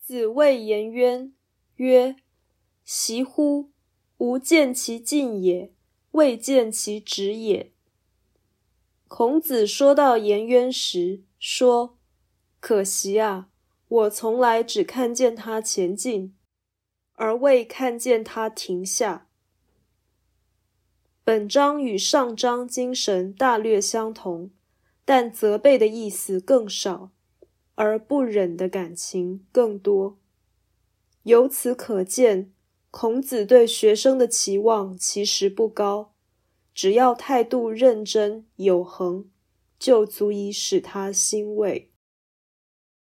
子谓颜渊曰：“惜乎！吾见其进也，未见其止也。”孔子说到颜渊时，说：“可惜啊，我从来只看见他前进，而未看见他停下。”本章与上章精神大略相同，但责备的意思更少。而不忍的感情更多。由此可见，孔子对学生的期望其实不高，只要态度认真有恒，就足以使他欣慰。